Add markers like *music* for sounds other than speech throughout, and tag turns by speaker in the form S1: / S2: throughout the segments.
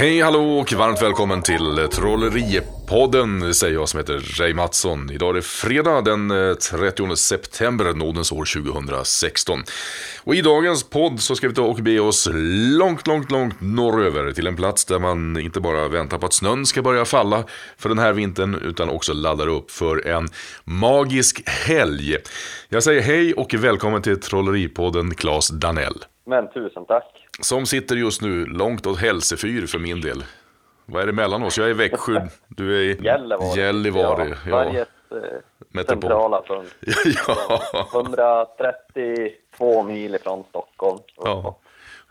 S1: Hej, hallå och varmt välkommen till Trolleripodden, säger jag som heter Ray Mattsson. Idag är det fredag den eh, 30 september, nådens år 2016. Och i dagens podd så ska vi ta och be oss långt, långt, långt norröver till en plats där man inte bara väntar på att snön ska börja falla för den här vintern utan också laddar upp för en magisk helg. Jag säger hej och välkommen till Trolleripodden Claes Danell.
S2: Men tusen tack.
S1: Som sitter just nu långt åt Hälsefyr för min del. Vad är det mellan oss? Jag är i Växjö, du är i
S2: Gällivare.
S1: Gällivare.
S2: Ja,
S1: Ja,
S2: Sveriges eh,
S1: Metropol.
S2: centrala punkt. *laughs*
S1: ja.
S2: 132 mil ifrån Stockholm.
S1: ja.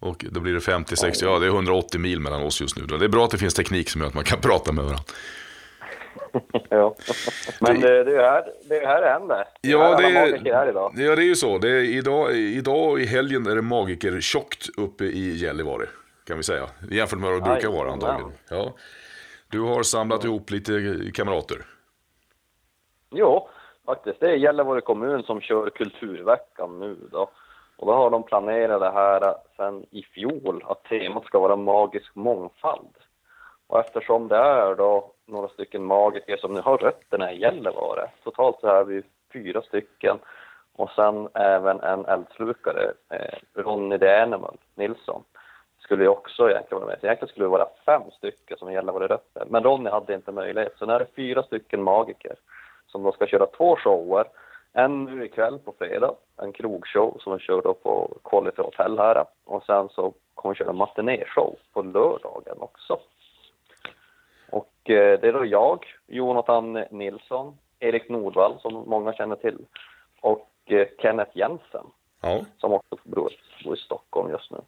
S1: Och då blir det 50-60, ja det är 180 mil mellan oss just nu. Det är bra att det finns teknik som gör att man kan *laughs* prata med varandra. *laughs*
S2: ja. Men det, det är här det, är här det händer. Det
S1: Ja,
S2: här
S1: det är-
S2: här idag.
S1: Ja, det är ju så. Det är idag, idag och i helgen är det magiker tjockt uppe i Gällivare. Kan vi säga. Jämfört med vad det brukar vara antagligen. Ja. Du har samlat ihop lite kamrater.
S2: Jo, faktiskt. Det är Gällivare kommun som kör Kulturveckan nu då. Och då har de planerat det här sedan i fjol, att temat ska vara magisk mångfald. Och eftersom det är då några stycken magiker som nu har rötterna i Gällivare, totalt så är vi fyra stycken, och sen även en eldslukare, eh, Ronny the Animal Nilsson, skulle ju också egentligen vara med. Så egentligen skulle det vara fem stycken som är Gällivare-rötter, men Ronny hade inte möjlighet, så nu är det fyra stycken magiker som då ska köra två shower. En nu ikväll på fredag, en krogshow som vi kör då på Quality Hotel här. Och sen så kommer vi köra en matinéshow på lördagen också. Eh, det är då jag, Jonathan Nilsson, Erik Nordvall som många känner till och eh, Kenneth Jensen
S1: Ja.
S2: som också bor, bor i Stockholm just nu.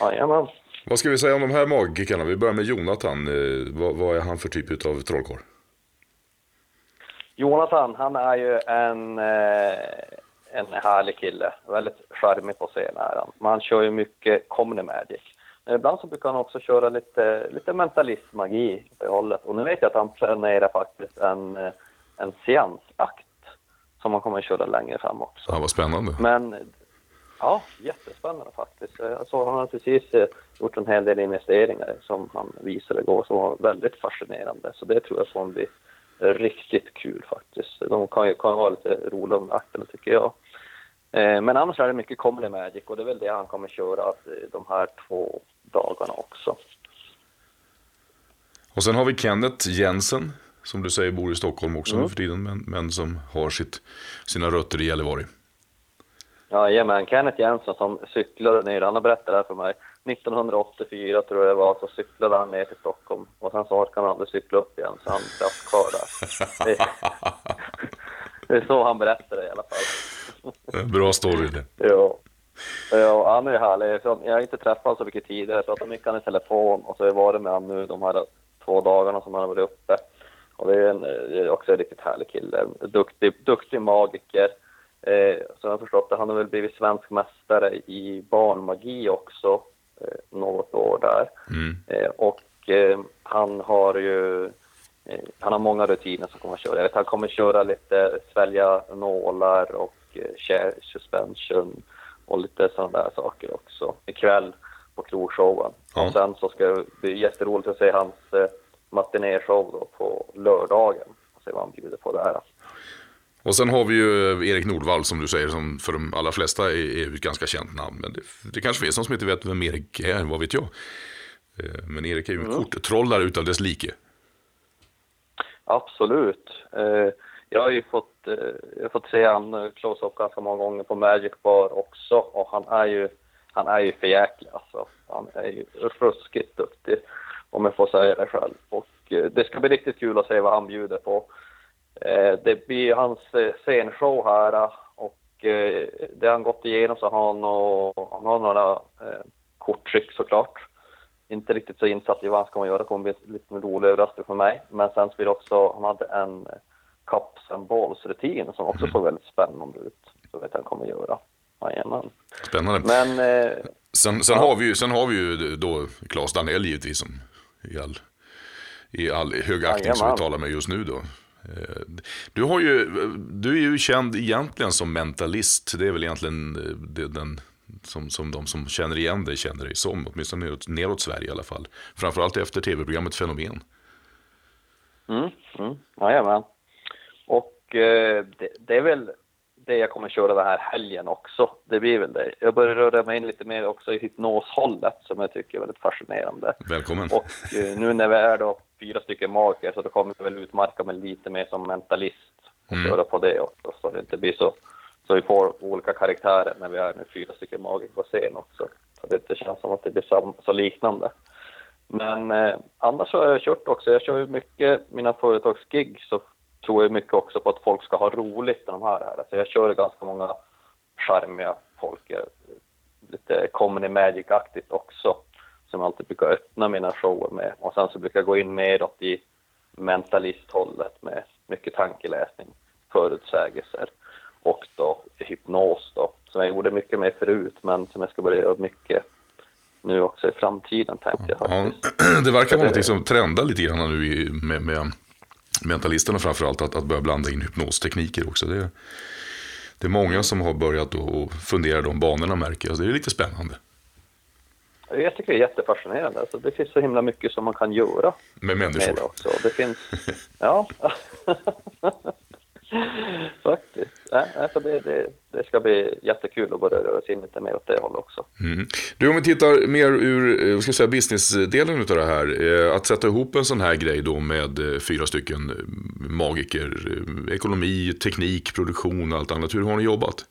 S2: Jajamän.
S1: Vad ska vi säga om de här magikerna? Vi börjar med Jonathan. Eh, vad, vad är han för typ av trollkarl?
S2: Jonathan, han är ju en, en härlig kille. Väldigt charmig på scen är han. Men han kör ju mycket comedy magic. Ibland så brukar han också köra lite, lite mentalism-magi på det hållet. Och nu vet jag att han planerar faktiskt en, eh, en seansakt som han kommer att köra längre fram också.
S1: Ja, vad spännande.
S2: Men ja, jättespännande faktiskt. Såg han har precis eh, gjort en hel del investeringar som han visade igår som var väldigt fascinerande. Så det tror jag kommer bli riktigt kul faktiskt. De kan ju kan vara lite roliga om akterna tycker jag. Eh, Men annars är det mycket comedy magic och det är väl det han kommer köra de här två dagarna också.
S1: Och sen har vi Kenneth Jensen. Som du säger bor i Stockholm också nu för tiden. Men, men som har sitt, sina rötter i Gällivare.
S2: Jajamän, Kenneth Jensen som cyklade ner, han har berättat det här för mig. 1984 tror jag det var, så cyklade han ner till Stockholm och sen så orkade han aldrig cykla upp igen så han satt kvar där. *laughs* Det, är så han fall.
S1: Bra story det.
S2: Ja. Ja, han är härlig. Jag har inte träffat honom så mycket tidigare. Jag pratat mycket med honom i telefon och så har jag varit med honom nu de här två dagarna som han har varit uppe. Och det är, en, det är också en riktigt härlig kille. Duktig, duktig magiker. Eh, så jag förstått att han har väl blivit svensk mästare i barnmagi också eh, något år där.
S1: Mm.
S2: Eh, och eh, han har ju eh, han har många rutiner som kommer att köra. Jag vet, han kommer köra lite svälja nålar och chair suspension och lite sådana där saker också ikväll på krogshowen.
S1: Ja.
S2: Och sen så ska det bli jätteroligt att se hans eh, matinéshow då på lördagen och se vad han bjuder på där.
S1: Och sen har vi ju Erik Nordvall som du säger, som för de allra flesta är, är ett ganska känt namn. Men det, det kanske finns någon som inte vet vem Erik är, vad vet jag. Eh, Men Erik är ju en korttrollare utav dess like.
S2: Absolut. Eh, jag har ju fått, eh, jag har fått se han close up ganska många gånger på Magic Bar också och han är ju, han är ju för jäklig alltså. Han är ju ruskigt duktig om jag får säga det själv. Och eh, det ska bli riktigt kul att se vad han bjuder på. Eh, det blir hans scenshow här och det han gått igenom så har han, och, han har några korttrick såklart inte riktigt så insatt i vad han ska göra. Det kommer bli en liten rolig överraskning för mig. Men sen så blir det också, han hade en cups and balls rutin som också såg väldigt spännande ut. Så vet han kommer göra. Jajamän.
S1: Spännande.
S2: Men eh,
S1: Sen, sen, har vi ju, sen har vi ju då Claes Danell givetvis som i all, i all hög aktning som vi
S2: Jajamän.
S1: talar med just nu då. Eh, Du, har ju, du är ju känd egentligen som mentalist. Det är väl egentligen eh, det, den, som, som de som känner igen dig känner dig som, åtminstone neråt, neråt Sverige i alla fall. Framförallt efter tv-programmet Fenomen.
S2: Mm, mm, jajamän. Eh, det, det, är väl det jag kommer köra den här helgen också. Det blir väl det. Jag börjar röra mig in lite mer också i hypnoshållet som jag tycker är väldigt fascinerande.
S1: Välkommen.
S2: Och eh, nu när vi är då fyra stycken magiker så då kommer jag väl utmarka mig lite mer som mentalist och mm. köra på det också så det inte blir så så vi får olika karaktärer när vi är nu fyra stycken magiker på scen också. Så det inte känns som att det blir så, så liknande. Men eh, annars har jag kört också. Jag kör ju mycket mina företagsgig så tror jag mycket också på att folk ska ha roligt med de här. här. Så jag kör ganska många charmiga folk, lite comedy magic-aktigt också, som jag alltid brukar öppna mina shower med. Och sen så brukar jag gå in mer i mentalisthållet med mycket tankeläsning, förutsägelser och då hypnos då, som jag gjorde mycket med förut, men som jag ska börja göra mycket nu också i framtiden tänkte jag faktiskt.
S1: Ja, *clears throat* det verkar vara någonting som trendar lite grann nu med, med mentalisterna framförallt, att, att börja blanda in hypnostekniker också. Det, det är många som har börjat att fundera de banorna märker jag, så det är lite spännande.
S2: Jag tycker det är jättefascinerande. Alltså, det finns så himla mycket som man kan göra.
S1: Med människor? Med
S2: det också. Det finns... *laughs* ja. Alltså det, det, det, ska bli jättekul att börja röra sig in lite mer åt det hållet också.
S1: Mm. Du, om vi tittar mer ur eh, ska säga, businessdelen av det här. Eh, att sätta ihop en sån här grej då med eh, fyra stycken magiker, ekonomi, teknik, produktion och allt annat. Hur har ni jobbat?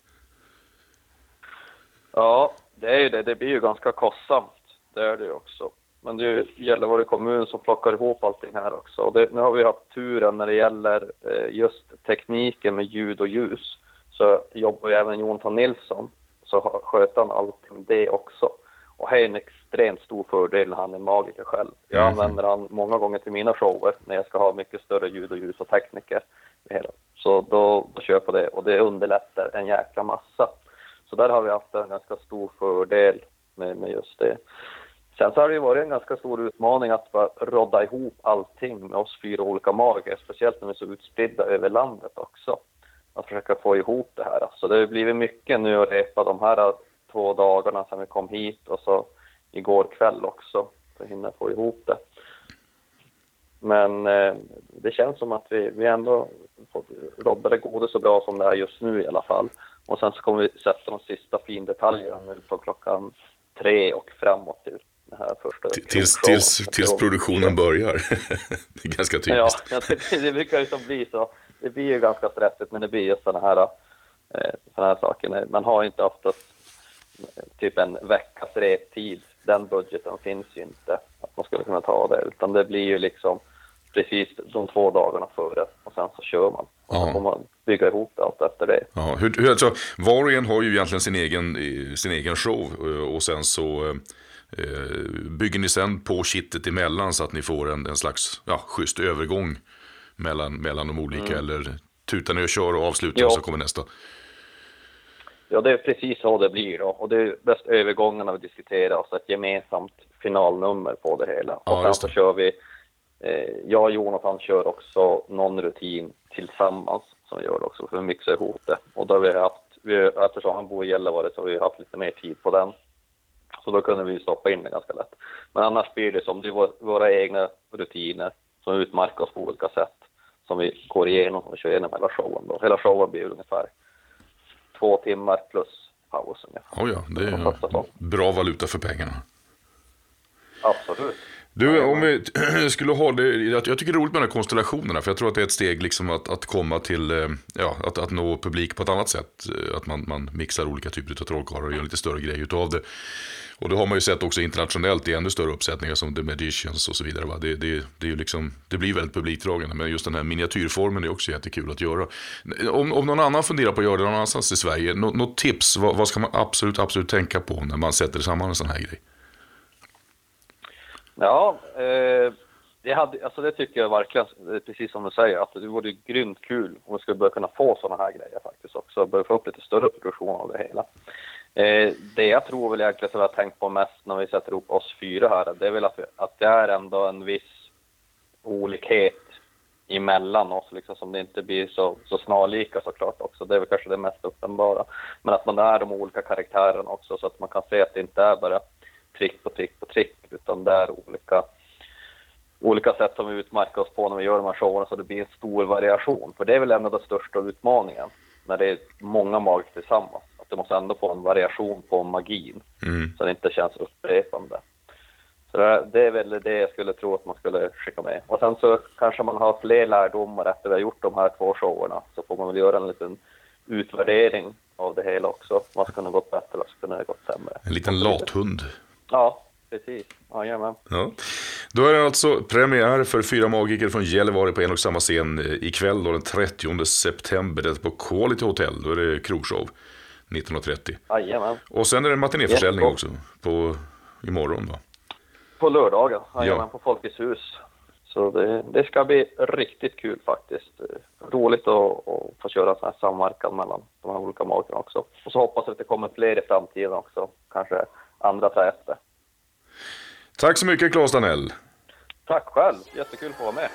S2: Ja, det är ju det. Det blir ju ganska kostsamt. Det är det ju också. Men det är Gällivare kommun som plockar ihop allting här också. Och det, nu har vi haft turen när det gäller eh, just tekniken med ljud och ljus. Så jobbar ju även Jonathan Nilsson, så sköter han allting det också. Och det är en extremt stor fördel när han är magiker själv. Jag mm. använder han många gånger till mina shower när jag ska ha mycket större ljud och ljus och tekniker. Så då, då köper jag det och det underlättar en jäkla massa. Så där har vi haft en ganska stor fördel med, med just det. Sen så har det ju varit en ganska stor utmaning att bara rodda ihop allting med oss fyra olika magiker, speciellt när vi är så utspridda över landet också. Att försöka få ihop det här. Så det har blivit mycket nu att repa de här två dagarna sedan vi kom hit och så igår kväll också för att hinna få ihop det. Men eh, det känns som att vi, vi ändå roddar det gode så bra som det är just nu i alla fall. Och sen så kommer vi sätta de sista findetaljerna nu på klockan tre och framåt till den här första
S1: tills, tills, tills produktionen börjar. *laughs* det är ganska typiskt.
S2: Ja, det, det brukar ju som bli så. Det blir ju ganska stressigt, men det blir just sådana här, eh, såna här saker. Man har inte oftast typ en veckas reptid. Den budgeten finns ju inte, att man skulle kunna ta det, utan det blir ju liksom precis de två dagarna före och sen så kör man. Och så får man bygga ihop allt efter det.
S1: Ja, hur, hur, alltså, var och en har ju egentligen sin egen, sin egen show eh, och sen så Eh, bygger ni sen på kittet emellan så att ni får en, en slags ja, schysst övergång mellan, mellan de olika mm. eller tutar ni och kör och avslutar ja. så kommer nästa?
S2: Ja, det är precis så det blir då. Och det är bäst övergångarna vi diskuterar, alltså ett gemensamt finalnummer på det hela. Ja, och sen så kör vi, eh, jag och Jonathan kör också någon rutin tillsammans som vi gör också för att mixa ihop det. Och då har vi haft, vi, eftersom han bor i Gällivare så har vi haft lite mer tid på den. Så då kunde vi stoppa in det ganska lätt. Men annars blir det som det är våra egna rutiner som utmärker oss på olika sätt som vi går igenom och kör igenom hela showen. Då. Hela showen blir ungefär två timmar plus paus.
S1: Oh ja, det är bra valuta för pengarna.
S2: Absolut.
S1: Du, om vi *clears throat* skulle ha det, jag tycker det är roligt med de här konstellationerna, för jag tror att det är ett steg liksom att, att komma till, eh, ja, att, att nå publik på ett annat sätt. Att man, man mixar olika typer av trollkarlar och gör lite större grej utav det. Och det har man ju sett också internationellt i ännu större uppsättningar som The Magicians och så vidare. Va? Det, det, det, är liksom, det blir väldigt publikdragande, men just den här miniatyrformen är också jättekul att göra. Om, om någon annan funderar på att göra det någon annanstans i Sverige, något, något tips, vad, vad, ska man absolut, absolut tänka på när man sätter samman en sån här grej?
S2: Ja, eh, det, hade, alltså det tycker jag verkligen, eh, precis som du säger, att det vore grymt kul om vi skulle börja kunna få sådana här grejer faktiskt också, börja få upp lite större produktion av det hela. Eh, det jag tror väl egentligen som jag har tänkt på mest när vi sätter ihop oss fyra här, det är väl att, vi, att det är ändå en viss olikhet emellan oss, liksom, som det inte blir så, så snarlika såklart också. Det är väl kanske det mest uppenbara. Men att man är de olika karaktärerna också, så att man kan se att det inte är bara trick på trick på trick, utan det är olika, olika sätt som vi utmärker oss på när vi gör de här showerna, så det blir en stor variation. För det är väl en av de största utmaningen, när det är många magiker tillsammans. Att du måste ändå få en variation på magin,
S1: Mm.
S2: så det inte känns upprepande. Så det, det är väl det jag skulle tro att man skulle skicka med. Och sen så kanske man har fler lärdomar efter vi har gjort de här två showerna. Så får man väl göra en liten utvärdering av det hela också. Vad skulle ha gått bättre, vad skulle ha gått sämre.
S1: En liten lathund.
S2: Ja, precis. Jajamän.
S1: Ja. Då är det alltså premiär för fyra magiker från Gällivare på en och samma scen eh, ikväll då den 30 september. Det är på Quality Hotel. Då är det krogshow 19.30.
S2: Jajamän.
S1: Och sen är det en matinéförsäljning
S2: Jättebra.
S1: också på imorgon va?
S2: På lördagen, jajamän,
S1: Ja.
S2: på Folkets hus. Så det, det ska bli riktigt kul faktiskt. Roligt att, att få köra sån här samverkan mellan de här olika magikerna också. Och så hoppas jag att det kommer fler i framtiden också. Kanske andra tar efter.
S1: Tack så mycket Claes Danell.
S2: Tack själv, jättekul att få vara med.